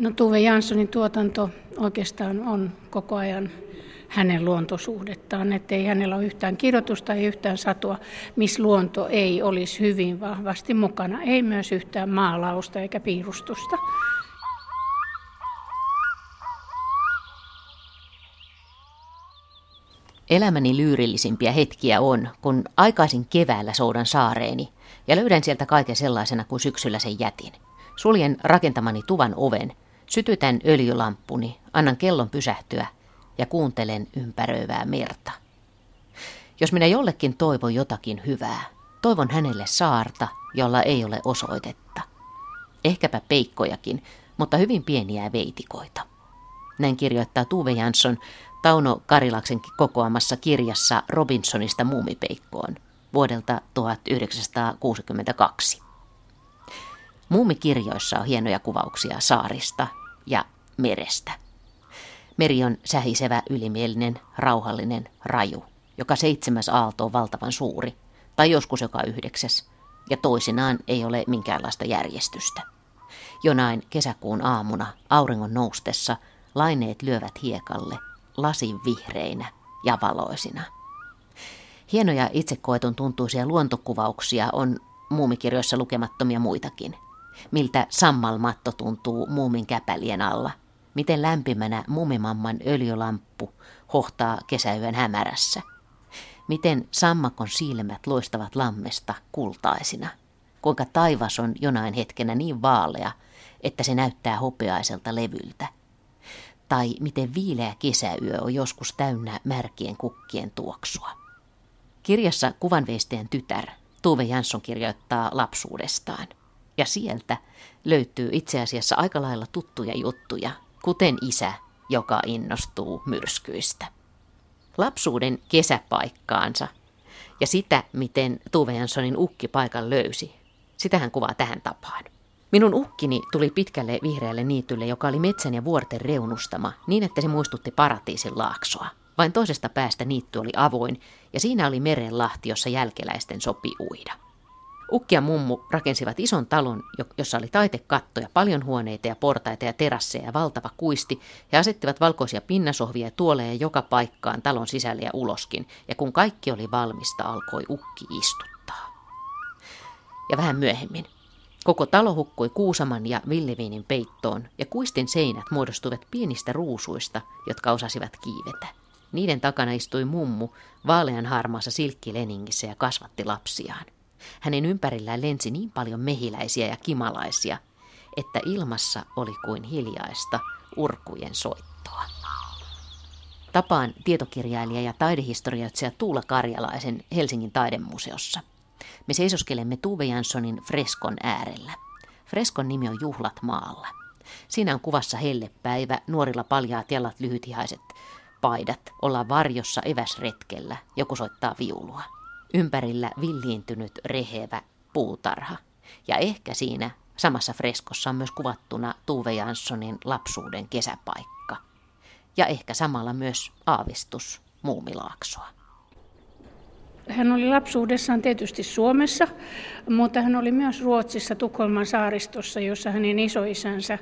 No Tuve Janssonin tuotanto oikeastaan on koko ajan hänen luontosuhdettaan, että ei hänellä ole yhtään kirjoitusta, ei yhtään satua, missä luonto ei olisi hyvin vahvasti mukana, ei myös yhtään maalausta eikä piirustusta. Elämäni lyyrillisimpiä hetkiä on, kun aikaisin keväällä soudan saareeni ja löydän sieltä kaiken sellaisena kuin syksyllä sen jätin. Suljen rakentamani tuvan oven, sytytän öljylamppuni, annan kellon pysähtyä ja kuuntelen ympäröivää merta. Jos minä jollekin toivon jotakin hyvää, toivon hänelle saarta, jolla ei ole osoitetta. Ehkäpä peikkojakin, mutta hyvin pieniä veitikoita. Näin kirjoittaa Tuve Jansson Tauno Karilaksen kokoamassa kirjassa Robinsonista muumipeikkoon vuodelta 1962. Muumikirjoissa on hienoja kuvauksia saarista ja merestä. Meri on sähisevä, ylimielinen, rauhallinen, raju. Joka seitsemäs aalto on valtavan suuri, tai joskus joka yhdeksäs, ja toisinaan ei ole minkäänlaista järjestystä. Jonain kesäkuun aamuna auringon noustessa laineet lyövät hiekalle lasin vihreinä ja valoisina. Hienoja itsekoetun tuntuisia luontokuvauksia on muumikirjoissa lukemattomia muitakin. Miltä sammalmatto tuntuu muumin käpälien alla – miten lämpimänä mumimamman öljylamppu hohtaa kesäyön hämärässä. Miten sammakon silmät loistavat lammesta kultaisina. Kuinka taivas on jonain hetkenä niin vaalea, että se näyttää hopeaiselta levyltä. Tai miten viileä kesäyö on joskus täynnä märkien kukkien tuoksua. Kirjassa kuvanveistäjän tytär Tuve Jansson kirjoittaa lapsuudestaan. Ja sieltä löytyy itse asiassa aika lailla tuttuja juttuja, kuten isä, joka innostuu myrskyistä. Lapsuuden kesäpaikkaansa ja sitä, miten Tuve Janssonin ukki paikan löysi, sitä hän kuvaa tähän tapaan. Minun ukkini tuli pitkälle vihreälle niitylle, joka oli metsän ja vuorten reunustama, niin että se muistutti paratiisin laaksoa. Vain toisesta päästä niitty oli avoin, ja siinä oli merenlahti, jossa jälkeläisten sopi uida. Ukki ja mummu rakensivat ison talon, jossa oli taitekattoja, paljon huoneita ja portaita ja terasseja ja valtava kuisti, ja asettivat valkoisia pinnasohvia ja tuoleja joka paikkaan talon sisälle ja uloskin, ja kun kaikki oli valmista, alkoi ukki istuttaa. Ja vähän myöhemmin. Koko talo hukkui kuusaman ja villiviinin peittoon, ja kuistin seinät muodostuivat pienistä ruusuista, jotka osasivat kiivetä. Niiden takana istui mummu vaalean harmaassa silkkileningissä ja kasvatti lapsiaan. Hänen ympärillään lensi niin paljon mehiläisiä ja kimalaisia, että ilmassa oli kuin hiljaista urkujen soittoa. Tapaan tietokirjailija ja taidehistorioitsija Tuula Karjalaisen Helsingin taidemuseossa. Me seisoskelemme Tuve Janssonin freskon äärellä. Freskon nimi on Juhlat maalla. Siinä on kuvassa hellepäivä, nuorilla paljaat jalat lyhythihaiset paidat, ollaan varjossa eväsretkellä, joku soittaa viulua ympärillä villiintynyt rehevä puutarha. Ja ehkä siinä samassa freskossa on myös kuvattuna Tuve Janssonin lapsuuden kesäpaikka. Ja ehkä samalla myös aavistus Muumilaaksoa. Hän oli lapsuudessaan tietysti Suomessa, mutta hän oli myös Ruotsissa Tukholman saaristossa, jossa hänen isoisänsä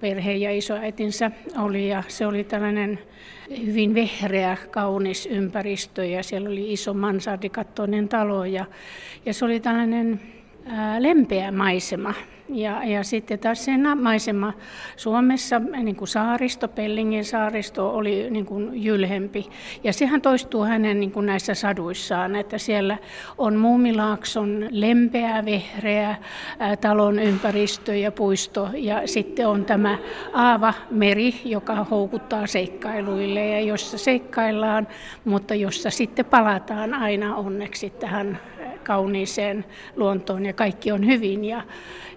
perhe ja isoäitinsä oli. Ja se oli tällainen hyvin vehreä, kaunis ympäristö ja siellä oli iso mansardikattoinen talo ja, ja se oli tällainen ää, lempeä maisema. Ja, ja sitten taas se maisema Suomessa, niin kuin saaristo, Pellingin saaristo, oli niin kuin jylhempi. Ja sehän toistuu hänen niin kuin näissä saduissaan, että siellä on Muumilaakson lempeä, vehreä talon ympäristö ja puisto. Ja sitten on tämä Aava meri, joka houkuttaa seikkailuille ja jossa seikkaillaan, mutta jossa sitten palataan aina onneksi tähän kauniiseen luontoon ja kaikki on hyvin ja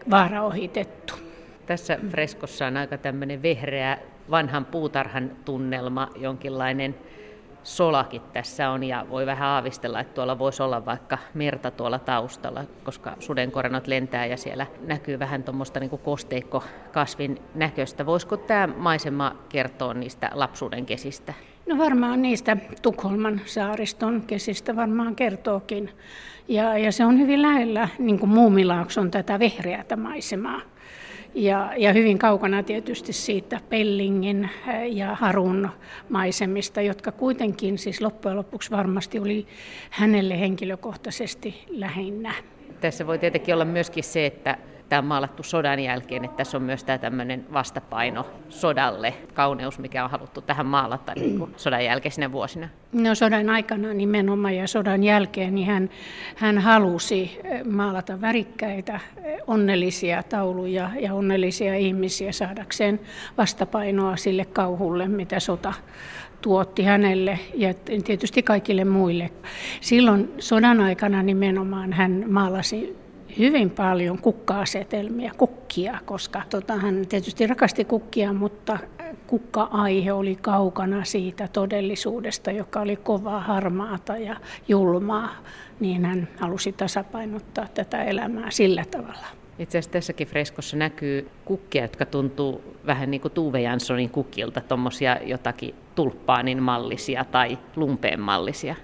vaara ohitettu. Tässä freskossa on aika tämmöinen vehreä vanhan puutarhan tunnelma, jonkinlainen solakit tässä on ja voi vähän aavistella, että tuolla voisi olla vaikka merta tuolla taustalla, koska sudenkorenot lentää ja siellä näkyy vähän tuommoista niin kosteikkokasvin näköistä. Voisiko tämä maisema kertoa niistä lapsuuden kesistä? No varmaan niistä Tukholman saariston kesistä varmaan kertookin. Ja, ja se on hyvin lähellä niin kuin Muumilaakson tätä vehreätä maisemaa. Ja, ja hyvin kaukana tietysti siitä Pellingin ja Harun maisemista, jotka kuitenkin siis loppujen lopuksi varmasti oli hänelle henkilökohtaisesti lähinnä. Tässä voi tietenkin olla myöskin se, että tämä on maalattu sodan jälkeen, että tässä on myös tämä tämmöinen vastapaino sodalle, kauneus, mikä on haluttu tähän maalata niin kuin sodan jälkeisinä vuosina. No sodan aikana nimenomaan ja sodan jälkeen niin hän, hän halusi eh, maalata värikkäitä, eh, onnellisia tauluja ja onnellisia ihmisiä saadakseen vastapainoa sille kauhulle, mitä sota tuotti hänelle ja tietysti kaikille muille. Silloin sodan aikana nimenomaan hän maalasi hyvin paljon kukka-asetelmia, kukkia, koska tota, hän tietysti rakasti kukkia, mutta kukka-aihe oli kaukana siitä todellisuudesta, joka oli kovaa, harmaata ja julmaa, niin hän halusi tasapainottaa tätä elämää sillä tavalla. Itse asiassa tässäkin freskossa näkyy kukkia, jotka tuntuu vähän niin kuin Tuve Janssonin kukilta, tuommoisia jotakin tulppaanin mallisia tai lumpeen mallisia.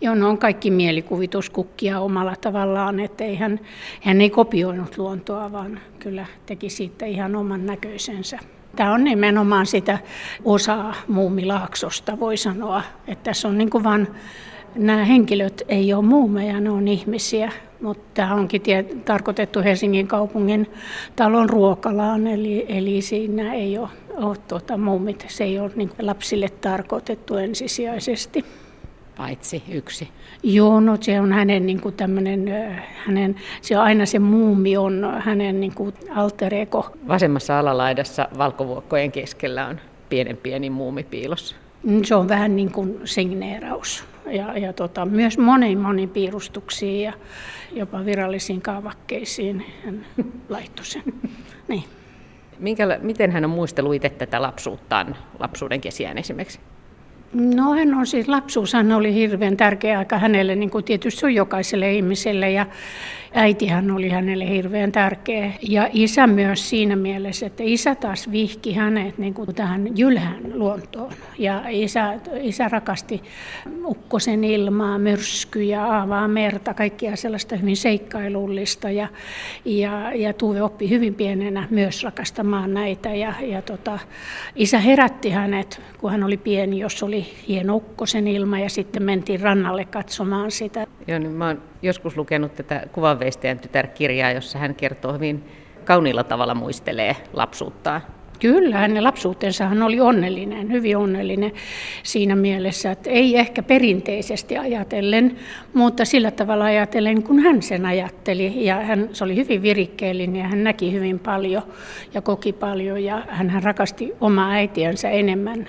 Joo, ne on kaikki mielikuvituskukkia omalla tavallaan, että hän, hän ei kopioinut luontoa, vaan kyllä teki siitä ihan oman näköisensä. Tämä on nimenomaan sitä osaa muumilaaksosta, voi sanoa, että tässä on niin kuin vaan nämä henkilöt ei ole muumeja, ne on ihmisiä, mutta tämä onkin tie, tarkoitettu Helsingin kaupungin talon ruokalaan, eli, eli siinä ei ole, ole tuota, muumit, se ei ole niin lapsille tarkoitettu ensisijaisesti paitsi yksi. Joo, no se on hänen niin kuin tämmöinen, hänen, se on aina se muumi on hänen niin kuin alter ego. Vasemmassa alalaidassa valkovuokkojen keskellä on pienen pieni muumi piilossa. Mm, se on vähän niin kuin signeeraus ja, ja tota, myös moniin moniin piirustuksiin ja jopa virallisiin kaavakkeisiin hän laittoi sen. Niin. Minkä, miten hän on muistellut itse tätä lapsuuttaan, lapsuuden kesiään esimerkiksi? No hän on siis, lapsuushan oli hirveän tärkeä aika hänelle, niin kuin tietysti on jokaiselle ihmiselle. Ja, äitihän oli hänelle hirveän tärkeä. Ja isä myös siinä mielessä, että isä taas vihki hänet niin kuin tähän jylhän luontoon. Ja isä, isä rakasti ukkosen ilmaa, myrskyjä, aavaa merta, kaikkia sellaista hyvin seikkailullista. Ja, ja, ja Tuve oppi hyvin pienenä myös rakastamaan näitä. Ja, ja tota, isä herätti hänet, kun hän oli pieni, jos oli hieno ukkosen ilma ja sitten mentiin rannalle katsomaan sitä. Joo, niin mä oon joskus lukenut tätä kuvanveistäjän tytärkirjaa, jossa hän kertoo hyvin kauniilla tavalla muistelee lapsuuttaan. Kyllä, hänen lapsuutensa hän oli onnellinen, hyvin onnellinen siinä mielessä, että ei ehkä perinteisesti ajatellen, mutta sillä tavalla ajatellen, kun hän sen ajatteli. Ja hän, se oli hyvin virikkeellinen ja hän näki hyvin paljon ja koki paljon ja hän rakasti omaa äitiänsä enemmän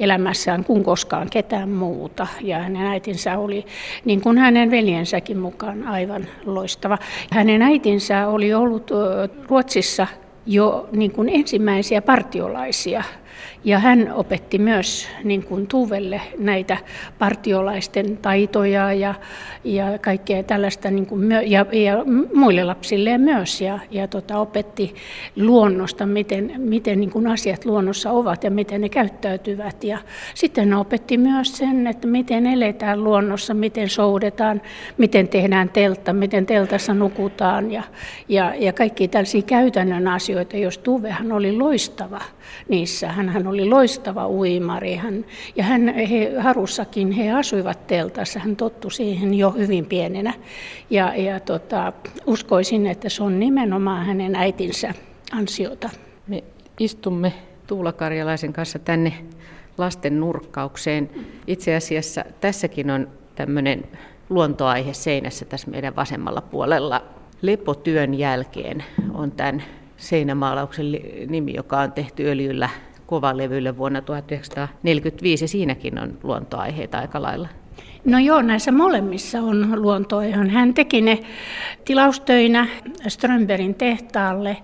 elämässään kuin koskaan ketään muuta. Ja hänen äitinsä oli, niin kuin hänen veljensäkin mukaan, aivan loistava. Hänen äitinsä oli ollut Ruotsissa jo niin kuin ensimmäisiä partiolaisia ja hän opetti myös niin kuin Tuuvelle näitä partiolaisten taitoja ja, ja kaikkea tällaista, niin kuin, ja, ja muille lapsille myös, ja, ja tota, opetti luonnosta, miten, miten niin kuin asiat luonnossa ovat ja miten ne käyttäytyvät. Ja sitten hän opetti myös sen, että miten eletään luonnossa, miten soudetaan, miten tehdään teltta, miten teltassa nukutaan ja, ja, ja kaikki tällaisia käytännön asioita, jos Tuvehan oli loistava niissä. Hän oli loistava uimari hän, ja hän, he, Harussakin he asuivat teltassa. Hän tottu siihen jo hyvin pienenä ja, ja tota, uskoisin, että se on nimenomaan hänen äitinsä ansiota. Me istumme Tuula Karjalaisen kanssa tänne lasten nurkkaukseen. Itse asiassa tässäkin on tämmöinen luontoaihe seinässä tässä meidän vasemmalla puolella. Lepotyön jälkeen on tämän seinämaalauksen nimi, joka on tehty öljyllä kovalevylle vuonna 1945, ja siinäkin on luontoaiheita aika lailla. No joo, näissä molemmissa on luontoaihe. Hän teki ne tilaustöinä Strömbergin tehtaalle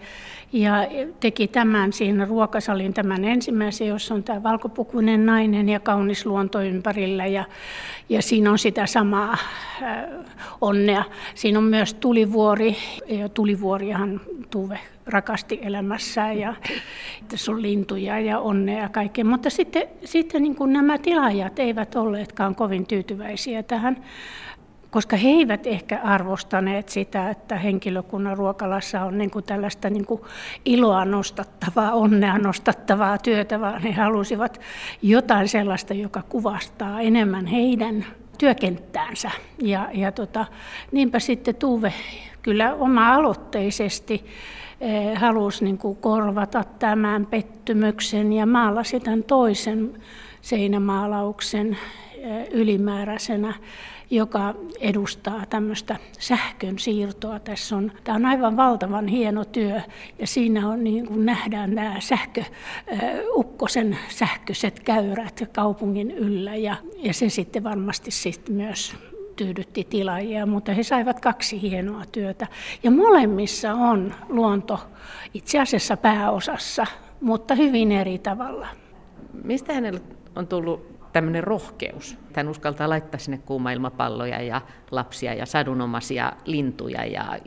ja teki tämän siinä ruokasalin tämän ensimmäisen, jossa on tämä valkopukuinen nainen ja kaunis luonto ympärillä ja, ja siinä on sitä samaa äh, onnea. Siinä on myös tulivuori ja tulivuorihan Tuve rakasti elämässään ja tässä on lintuja ja onnea ja kaikkea. Mutta sitten, sitten niin kuin nämä tilaajat eivät olleetkaan kovin tyytyväisiä tähän koska he eivät ehkä arvostaneet sitä, että henkilökunnan ruokalassa on niin kuin tällaista niin kuin iloa nostattavaa, onnea nostattavaa työtä, vaan he halusivat jotain sellaista, joka kuvastaa enemmän heidän työkenttäänsä. Ja, ja tota, niinpä sitten Tuve kyllä oma-aloitteisesti eh, halusi niin kuin korvata tämän pettymyksen ja maalasi tämän toisen seinämaalauksen eh, ylimääräisenä joka edustaa tämmöistä sähkön siirtoa. Tässä on, tämä on aivan valtavan hieno työ ja siinä on niin kuin nähdään nämä sähkö, ukkosen sähköiset käyrät kaupungin yllä ja, ja se sitten varmasti sitten myös tyydytti tilaajia, mutta he saivat kaksi hienoa työtä. Ja molemmissa on luonto itse asiassa pääosassa, mutta hyvin eri tavalla. Mistä hänellä on tullut tämmöinen rohkeus. Hän uskaltaa laittaa sinne kuuma-ilmapalloja ja lapsia ja sadunomaisia lintuja ja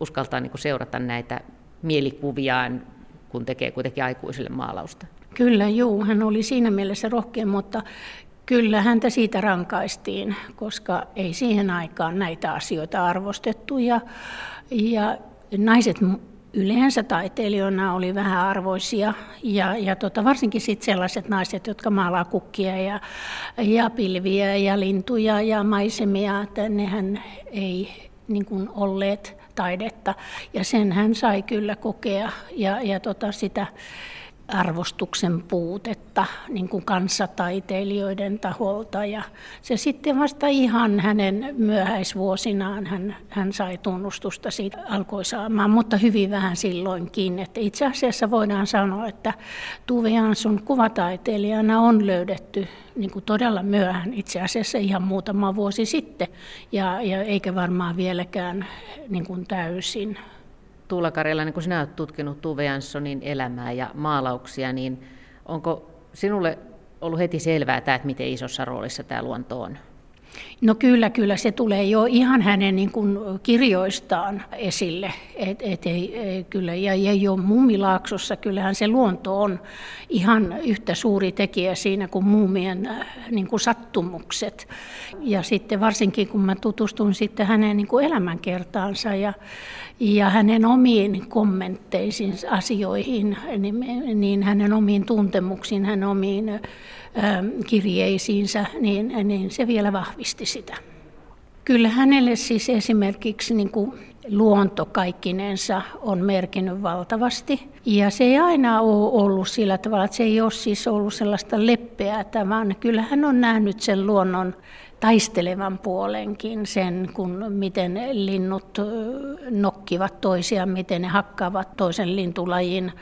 uskaltaa niin seurata näitä mielikuviaan, kun tekee kuitenkin aikuisille maalausta. Kyllä, juu, hän oli siinä mielessä rohkea, mutta kyllä häntä siitä rankaistiin, koska ei siihen aikaan näitä asioita arvostettu ja, ja naiset yleensä taiteilijoina oli vähän arvoisia ja, ja tota, varsinkin sit sellaiset naiset, jotka maalaa kukkia ja, ja pilviä ja lintuja ja maisemia, että nehän ei niin kuin olleet taidetta. Ja sen hän sai kyllä kokea ja, ja tota, sitä arvostuksen puutetta niin kuin kanssataiteilijoiden taholta. Ja se sitten vasta ihan hänen myöhäisvuosinaan hän, hän sai tunnustusta siitä alkoi saamaan, mutta hyvin vähän silloinkin. Että itse asiassa voidaan sanoa, että Tuve Jansson kuvataiteilijana on löydetty niin kuin todella myöhään, itse asiassa ihan muutama vuosi sitten, ja, ja eikä varmaan vieläkään niin kuin täysin. Tuula Karjala, niin kun sinä olet tutkinut Tuve Janssonin elämää ja maalauksia, niin onko sinulle ollut heti selvää tämä, että miten isossa roolissa tämä luonto on? No kyllä, kyllä se tulee jo ihan hänen niin kuin kirjoistaan esille. Et, et ei, ei, kyllä, ja, ja jo Mummilaaksossa kyllähän se luonto on ihan yhtä suuri tekijä siinä kuin muumien äh, niin kuin sattumukset. Ja sitten varsinkin kun mä tutustun sitten hänen niin kuin elämänkertaansa ja, ja hänen omiin kommentteisiin asioihin, niin, niin hänen omiin tuntemuksiin, hänen omiin kirjeisiinsä, niin, niin se vielä vahvisti sitä. Kyllä hänelle siis esimerkiksi niin kuin luonto kaikkinensa on merkinnyt valtavasti. Ja se ei aina ole ollut sillä tavalla, että se ei ole siis ollut sellaista leppeää, vaan kyllä hän on nähnyt sen luonnon taistelevan puolenkin sen, kun miten linnut nokkivat toisiaan, miten ne hakkaavat toisen lintulajin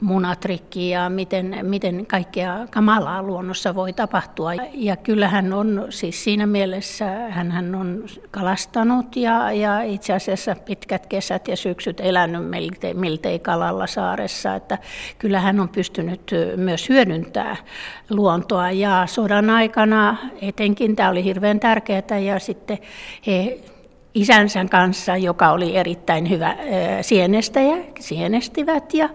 munat rikki ja miten, miten kaikkea kamalaa luonnossa voi tapahtua. Ja kyllähän on siis siinä mielessä, hän on kalastanut ja, ja itse asiassa pitkät kesät ja syksyt elänyt miltei, miltei Kalalla saaressa, että kyllähän on pystynyt myös hyödyntämään luontoa ja sodan aikana etenkin tämä oli hirveän hirveän tärkeää ja sitten he isänsä kanssa, joka oli erittäin hyvä sienestäjä, sienestivät ja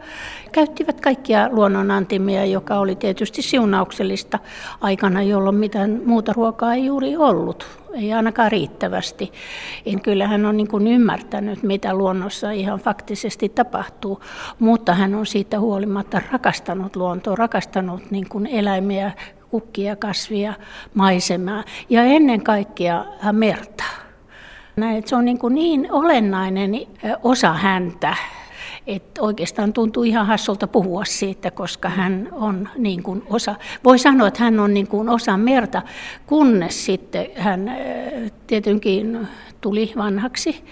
käyttivät kaikkia luonnonantimia, joka oli tietysti siunauksellista aikana, jolloin mitään muuta ruokaa ei juuri ollut, ei ainakaan riittävästi. En kyllä hän on niin kuin ymmärtänyt, mitä luonnossa ihan faktisesti tapahtuu, mutta hän on siitä huolimatta rakastanut luontoa, rakastanut niin kuin eläimiä, kukkia, kasvia, maisemaa ja ennen kaikkea merta. Näin, se on niin, kuin niin olennainen osa häntä, että oikeastaan tuntuu ihan hassulta puhua siitä, koska hän on niin kuin osa, voi sanoa, että hän on niin kuin osa merta, kunnes sitten hän tietenkin tuli vanhaksi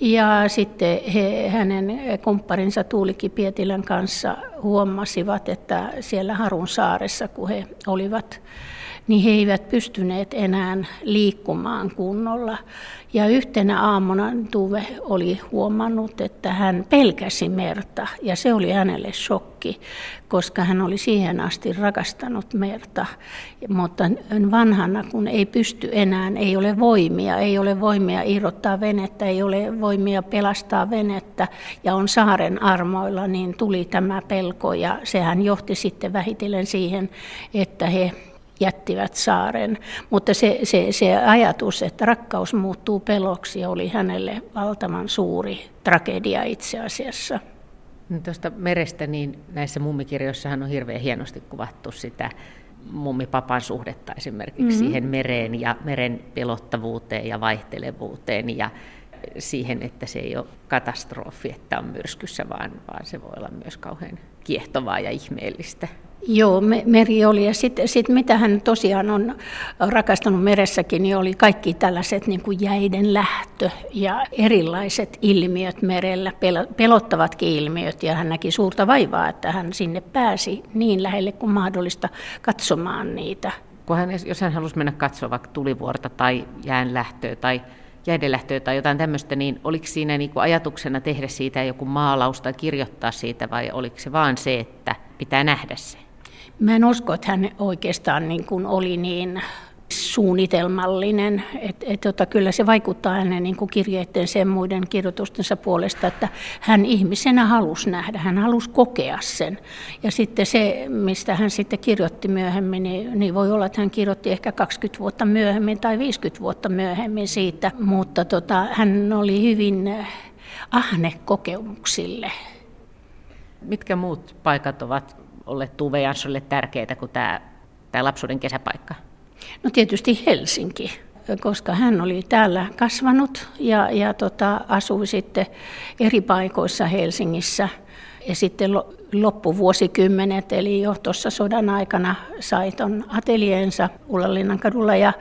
ja sitten he, hänen kumpparinsa Tuulikki Pietilän kanssa huomasivat, että siellä Harun saaressa, kun he olivat niin he eivät pystyneet enää liikkumaan kunnolla. Ja yhtenä aamuna Tuve oli huomannut, että hän pelkäsi merta ja se oli hänelle shokki, koska hän oli siihen asti rakastanut merta. Mutta vanhana, kun ei pysty enää, ei ole voimia, ei ole voimia irrottaa venettä, ei ole voimia pelastaa venettä ja on saaren armoilla, niin tuli tämä pelko ja sehän johti sitten vähitellen siihen, että he jättivät saaren. Mutta se, se, se ajatus, että rakkaus muuttuu peloksi, oli hänelle valtavan suuri tragedia itse asiassa. Tuosta merestä, niin näissä mummikirjoissahan on hirveän hienosti kuvattu sitä mummipapan suhdetta esimerkiksi mm-hmm. siihen mereen ja meren pelottavuuteen ja vaihtelevuuteen ja siihen, että se ei ole katastrofi, että on myrskyssä, vaan, vaan se voi olla myös kauhean kiehtovaa ja ihmeellistä. Joo, meri oli. Ja sitten sit mitä hän tosiaan on rakastanut meressäkin, niin oli kaikki tällaiset niin kuin jäiden lähtö ja erilaiset ilmiöt merellä, pelottavatkin ilmiöt. Ja hän näki suurta vaivaa, että hän sinne pääsi niin lähelle kuin mahdollista katsomaan niitä. Kun hän, jos hän halusi mennä katsoa vaikka tulivuorta tai jäänlähtöä tai jäidenlähtöä tai jotain tämmöistä, niin oliko siinä niin kuin ajatuksena tehdä siitä joku maalaus tai kirjoittaa siitä vai oliko se vaan se, että pitää nähdä se? Mä en usko, että hän oikeastaan niin kuin oli niin suunnitelmallinen. Et, et, tota, kyllä se vaikuttaa hänen niin kuin kirjeiden sen muiden kirjoitustensa puolesta, että hän ihmisenä halusi nähdä, hän halusi kokea sen. Ja sitten se, mistä hän sitten kirjoitti myöhemmin, niin, niin voi olla, että hän kirjoitti ehkä 20 vuotta myöhemmin tai 50 vuotta myöhemmin siitä, mutta tota, hän oli hyvin ahne kokemuksille. Mitkä muut paikat ovat olleet Tuve Janssolle tärkeitä kuin tämä, tämä lapsuuden kesäpaikka? No tietysti Helsinki, koska hän oli täällä kasvanut ja, ja tota, asui sitten eri paikoissa Helsingissä. Ja sitten loppuvuosikymmenet, eli jo tuossa sodan aikana sai tuon atelieensa Ullanlinnan kadulla ja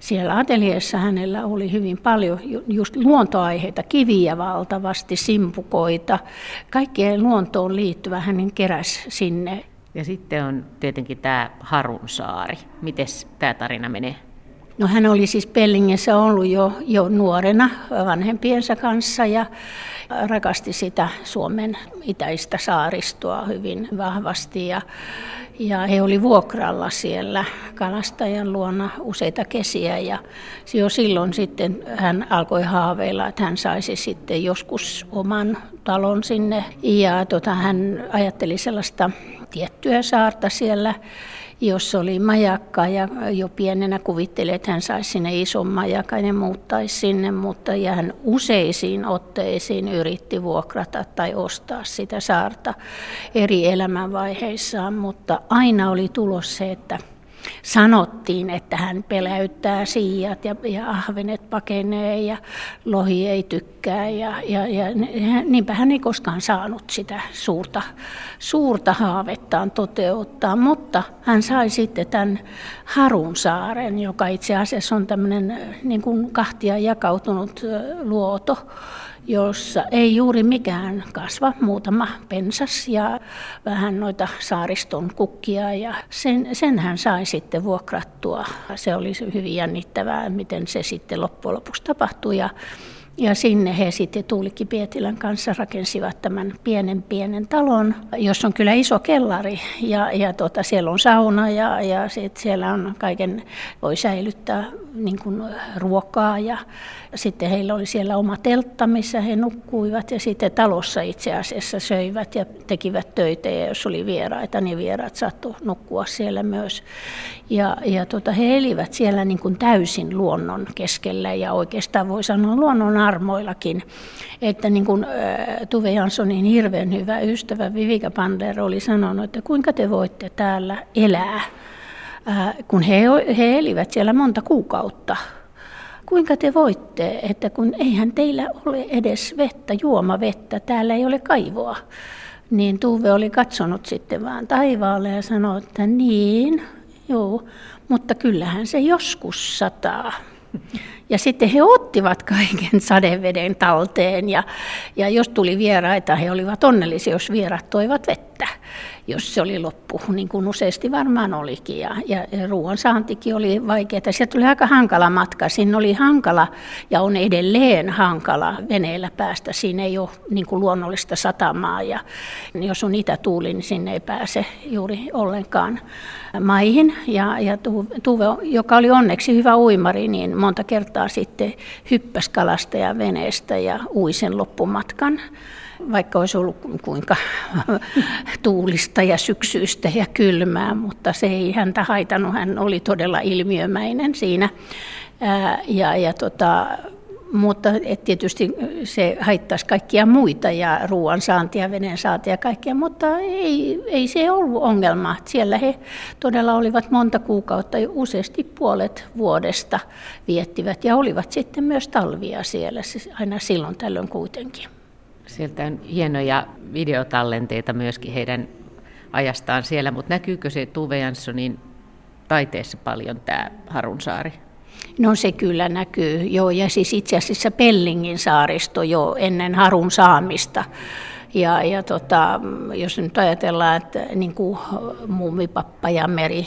siellä ateljeessa hänellä oli hyvin paljon just luontoaiheita, kiviä valtavasti, simpukoita, kaikkeen luontoon liittyvä hänen keräs sinne. Ja sitten on tietenkin tämä Harunsaari. Miten tämä tarina menee? No hän oli siis Pellingessä ollut jo, jo nuorena vanhempiensa kanssa ja rakasti sitä Suomen itäistä saaristoa hyvin vahvasti. Ja, ja he oli vuokralla siellä kalastajan luona useita kesiä ja jo silloin sitten hän alkoi haaveilla, että hän saisi sitten joskus oman talon sinne. Ja tota, hän ajatteli sellaista tiettyä saarta siellä jossa oli majakka ja jo pienenä kuvitteli, että hän saisi sinne ison majakan ja muuttaisi sinne, mutta ja hän useisiin otteisiin yritti vuokrata tai ostaa sitä saarta eri elämänvaiheissaan, mutta aina oli tulos se, että sanottiin, että hän peläyttää siijat ja, ja ahvenet pakenee ja lohi ei tykkää. Ja, ja, ja niinpä hän ei koskaan saanut sitä suurta, suurta haavettaan toteuttaa, mutta hän sai sitten tämän Harunsaaren, joka itse asiassa on tämmöinen niin kuin kahtia jakautunut luoto, jossa ei juuri mikään kasva, muutama pensas ja vähän noita saariston kukkia ja sen, sen hän sai sitten vuokrattua. Se oli hyvin jännittävää, miten se sitten loppujen lopuksi tapahtui ja ja sinne he sitten Tuulikki Pietilän kanssa rakensivat tämän pienen pienen talon, jossa on kyllä iso kellari. Ja, ja tota, siellä on sauna ja, ja sit siellä on kaiken, voi säilyttää niin kuin ruokaa. Ja sitten heillä oli siellä oma teltta, missä he nukkuivat. Ja sitten talossa itse asiassa söivät ja tekivät töitä. Ja jos oli vieraita, niin vieraat saattoi nukkua siellä myös. Ja, ja tota, he elivät siellä niin kuin täysin luonnon keskellä. Ja oikeastaan voi sanoa luonnon armoillakin. Että niin kuin Tuve Janssonin hirveän hyvä ystävä Vivika Pander oli sanonut, että kuinka te voitte täällä elää, kun he, he elivät siellä monta kuukautta kuinka te voitte, että kun eihän teillä ole edes vettä, juomavettä, täällä ei ole kaivoa. Niin Tuve oli katsonut sitten vaan taivaalle ja sanoi, että niin, joo, mutta kyllähän se joskus sataa. Ja sitten he ottivat kaiken sadeveden talteen ja, ja jos tuli vieraita, he olivat onnellisia, jos vierat toivat vettä, jos se oli loppu, niin kuin useasti varmaan olikin. Ja, ja, ja ruoan saantikin oli vaikeaa. Sieltä tuli aika hankala matka. Siinä oli hankala ja on edelleen hankala veneellä päästä. Siinä ei ole niin kuin luonnollista satamaa ja jos on itätuuli, niin sinne ei pääse juuri ollenkaan maihin. Ja, ja Tuve, joka oli onneksi hyvä uimari, niin monta kertaa sitten hyppäsi kalastaja veneestä ja uisen loppumatkan vaikka olisi ollut kuinka tuulista ja syksyistä ja kylmää, mutta se ei häntä haitannut. Hän oli todella ilmiömäinen siinä. Ja, ja tota, mutta et tietysti se haittaisi kaikkia muita ja ruoan saantia, veneen saantia ja kaikkea, mutta ei, ei se ollut ongelma. Siellä he todella olivat monta kuukautta, useasti puolet vuodesta viettivät ja olivat sitten myös talvia siellä, siis aina silloin tällöin kuitenkin. Sieltä on hienoja videotallenteita myöskin heidän ajastaan siellä, mutta näkyykö se Tuve Janssonin taiteessa paljon tämä Harunsaari? No se kyllä näkyy, joo, ja siis itse asiassa Pellingin saaristo jo ennen Harun saamista ja, ja tota, jos nyt ajatellaan, että niin kuin muumipappa ja meri,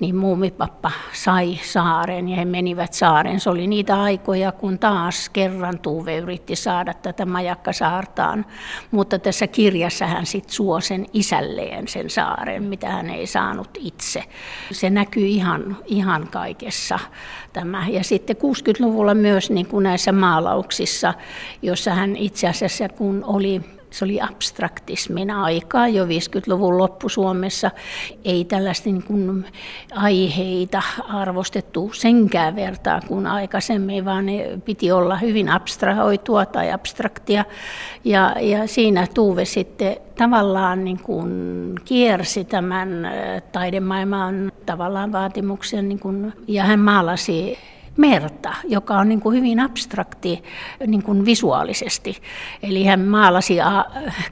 niin muumipappa sai saaren ja he menivät saaren. Se oli niitä aikoja, kun taas kerran Tuve yritti saada tätä majakkasaartaan. Mutta tässä kirjassa hän sitten suo sen isälleen sen saaren, mitä hän ei saanut itse. Se näkyy ihan, ihan kaikessa tämä. Ja sitten 60-luvulla myös niin kuin näissä maalauksissa, jossa hän itse asiassa kun oli se oli abstraktismin aikaa jo 50-luvun loppu Suomessa. Ei tällaista niin kuin aiheita arvostettu senkään vertaa kuin aikaisemmin, vaan ne piti olla hyvin abstrahoitua tai abstraktia. Ja, ja siinä Tuve sitten tavallaan niin kuin kiersi tämän taidemaailman tavallaan vaatimuksen niin kuin, ja hän maalasi merta, joka on niin kuin hyvin abstrakti niin kuin visuaalisesti. Eli hän maalasi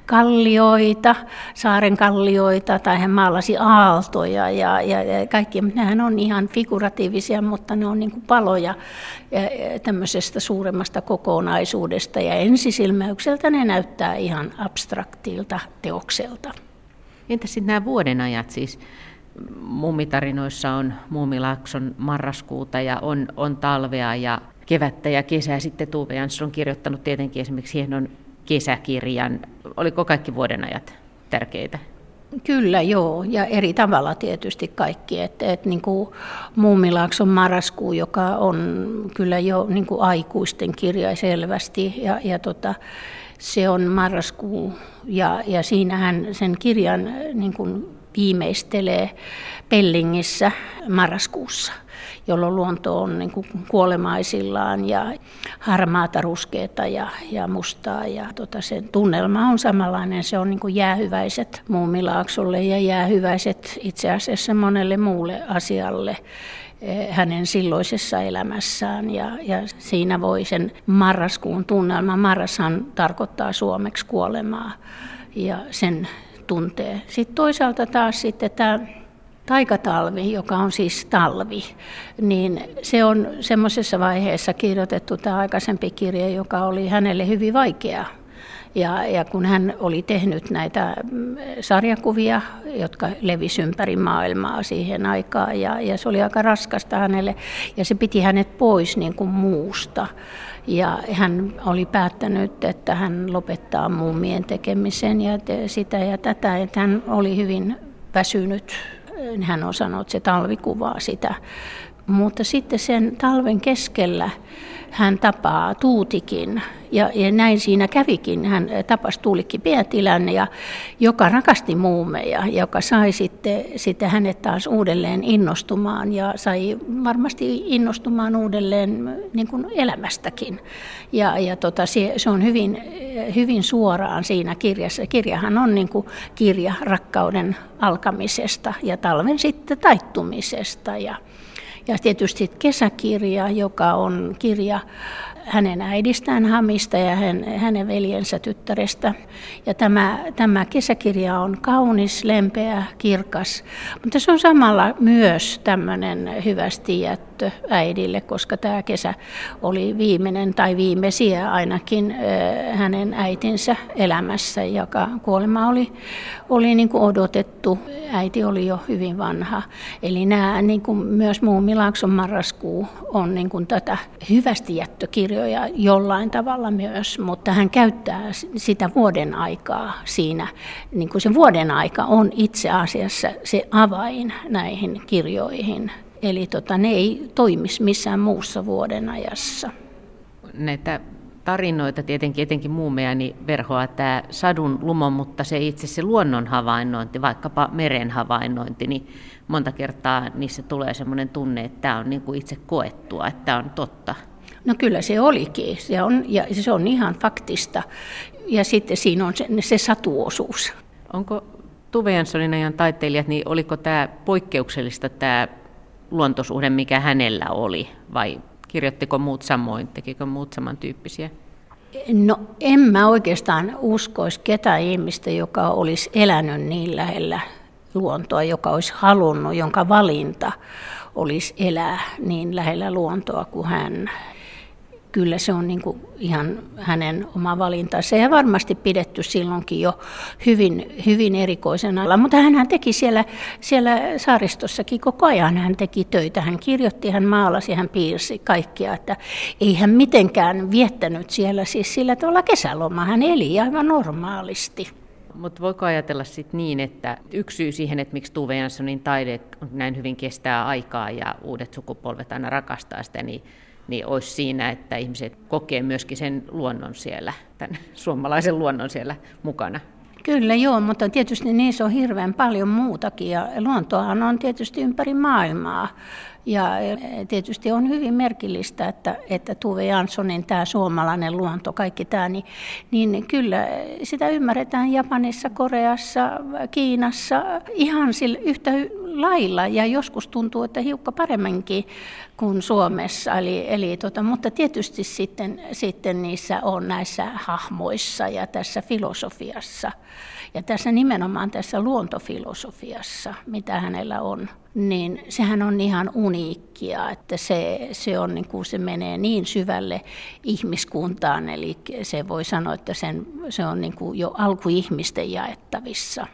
kallioita, saaren kallioita, tai hän maalasi aaltoja ja, ja, ja kaikki. Nehän on ihan figuratiivisia, mutta ne on niin kuin paloja tämmöisestä suuremmasta kokonaisuudesta. Ja ensisilmäykseltä ne näyttää ihan abstraktilta teokselta. Entä sitten nämä vuodenajat siis? Mummitarinoissa on Muumilaakson marraskuuta ja on, on talvea ja kevättä ja kesää. Sitten Tuve Jansson on kirjoittanut tietenkin esimerkiksi hienon kesäkirjan. Oliko kaikki vuodenajat tärkeitä? Kyllä, joo, ja eri tavalla tietysti kaikki. Että et, niin kuin Muumilaakson marraskuu, joka on kyllä jo niin kuin aikuisten kirja selvästi, ja, ja tota, se on marraskuu, ja, ja siinähän sen kirjan niin kuin viimeistelee Pellingissä marraskuussa, jolloin luonto on niin kuin kuolemaisillaan ja harmaata, ruskeata ja, ja mustaa. Ja tota, sen tunnelma on samanlainen, se on niin kuin jäähyväiset muumilaaksolle ja jäähyväiset itse asiassa monelle muulle asialle eh, hänen silloisessa elämässään. Ja, ja siinä voi sen marraskuun tunnelma, marrashan tarkoittaa suomeksi kuolemaa ja sen tuntee. Sitten toisaalta taas sitten tämä taikatalvi, joka on siis talvi, niin se on semmoisessa vaiheessa kirjoitettu tämä aikaisempi kirja, joka oli hänelle hyvin vaikea. Ja, ja kun hän oli tehnyt näitä mm, sarjakuvia, jotka levisi ympäri maailmaa siihen aikaan, ja, ja se oli aika raskasta hänelle, ja se piti hänet pois niin kuin muusta. Ja hän oli päättänyt, että hän lopettaa muumien tekemisen ja sitä ja tätä. Että hän oli hyvin väsynyt. Hän on sanonut, että se talvi kuvaa sitä. Mutta sitten sen talven keskellä hän tapaa Tuutikin, ja, ja näin siinä kävikin. Hän tapasi Tuulikki Pietilän, ja, joka rakasti muumeja, joka sai sitten, sitten hänet taas uudelleen innostumaan ja sai varmasti innostumaan uudelleen niin kuin elämästäkin. Ja, ja tota, se, se on hyvin, hyvin suoraan siinä kirjassa. Kirjahan on niin kuin kirja rakkauden alkamisesta ja talven sitten taittumisesta. Ja, ja tietysti kesäkirja, joka on kirja hänen äidistään Hamista ja hän, hänen veljensä tyttärestä. Ja tämä, tämä kesäkirja on kaunis, lempeä, kirkas, mutta se on samalla myös tämmöinen hyvästi jättö äidille, koska tämä kesä oli viimeinen tai viimeisiä ainakin hänen äitinsä elämässä, joka kuolema oli, oli niin kuin odotettu. Äiti oli jo hyvin vanha. Eli nämä niin kuin myös Muumilaakson marraskuu on niin kuin tätä hyvästi jättökirjaa kirjoja jollain tavalla myös, mutta hän käyttää sitä vuoden aikaa siinä. Niin kuin se vuoden aika on itse asiassa se avain näihin kirjoihin. Eli tota, ne ei toimisi missään muussa vuoden ajassa. Näitä tarinoita tietenkin, etenkin muumeani verhoa tämä sadun lumo, mutta se itse se luonnon havainnointi, vaikkapa meren havainnointi, niin monta kertaa niissä tulee sellainen tunne, että tämä on niin kuin itse koettua, että tämä on totta. No kyllä se olikin, se on, ja se on ihan faktista. Ja sitten siinä on se, se satuosuus. Onko Tuve Janssonin ajan taiteilijat, niin oliko tämä poikkeuksellista tämä luontosuhde, mikä hänellä oli, vai kirjoittiko muut samoin, tekikö muut samantyyppisiä? No en mä oikeastaan uskoisi ketään ihmistä, joka olisi elänyt niin lähellä luontoa, joka olisi halunnut, jonka valinta olisi elää niin lähellä luontoa kuin hän kyllä se on niin kuin ihan hänen oma valintansa ja varmasti pidetty silloinkin jo hyvin, hyvin erikoisena. Mutta hän teki siellä, siellä saaristossakin koko ajan, hän teki töitä, hän kirjoitti, hän maalasi, hän piirsi kaikkia, että ei hän mitenkään viettänyt siellä siis sillä tavalla kesälomaa, hän eli aivan normaalisti. Mutta voiko ajatella sit niin, että yksi syy siihen, että miksi Tuve Janssonin taide näin hyvin kestää aikaa ja uudet sukupolvet aina rakastaa sitä, niin niin olisi siinä, että ihmiset kokee myöskin sen luonnon siellä, tämän suomalaisen luonnon siellä mukana. Kyllä joo, mutta tietysti niissä on hirveän paljon muutakin ja luontoahan on tietysti ympäri maailmaa. Ja tietysti on hyvin merkillistä, että, että Tuve Janssonin tämä suomalainen luonto, kaikki tämä, niin, niin kyllä sitä ymmärretään Japanissa, Koreassa, Kiinassa ihan sillä yhtä lailla ja joskus tuntuu, että hiukka paremminkin kuin Suomessa. Eli, eli tota, mutta tietysti sitten, sitten niissä on näissä hahmoissa ja tässä filosofiassa ja tässä nimenomaan tässä luontofilosofiassa, mitä hänellä on, niin sehän on ihan uniikkia, että se, se, on, niin kuin, se menee niin syvälle ihmiskuntaan, eli se voi sanoa, että sen, se on niin kuin jo alkuihmisten jaettavissa.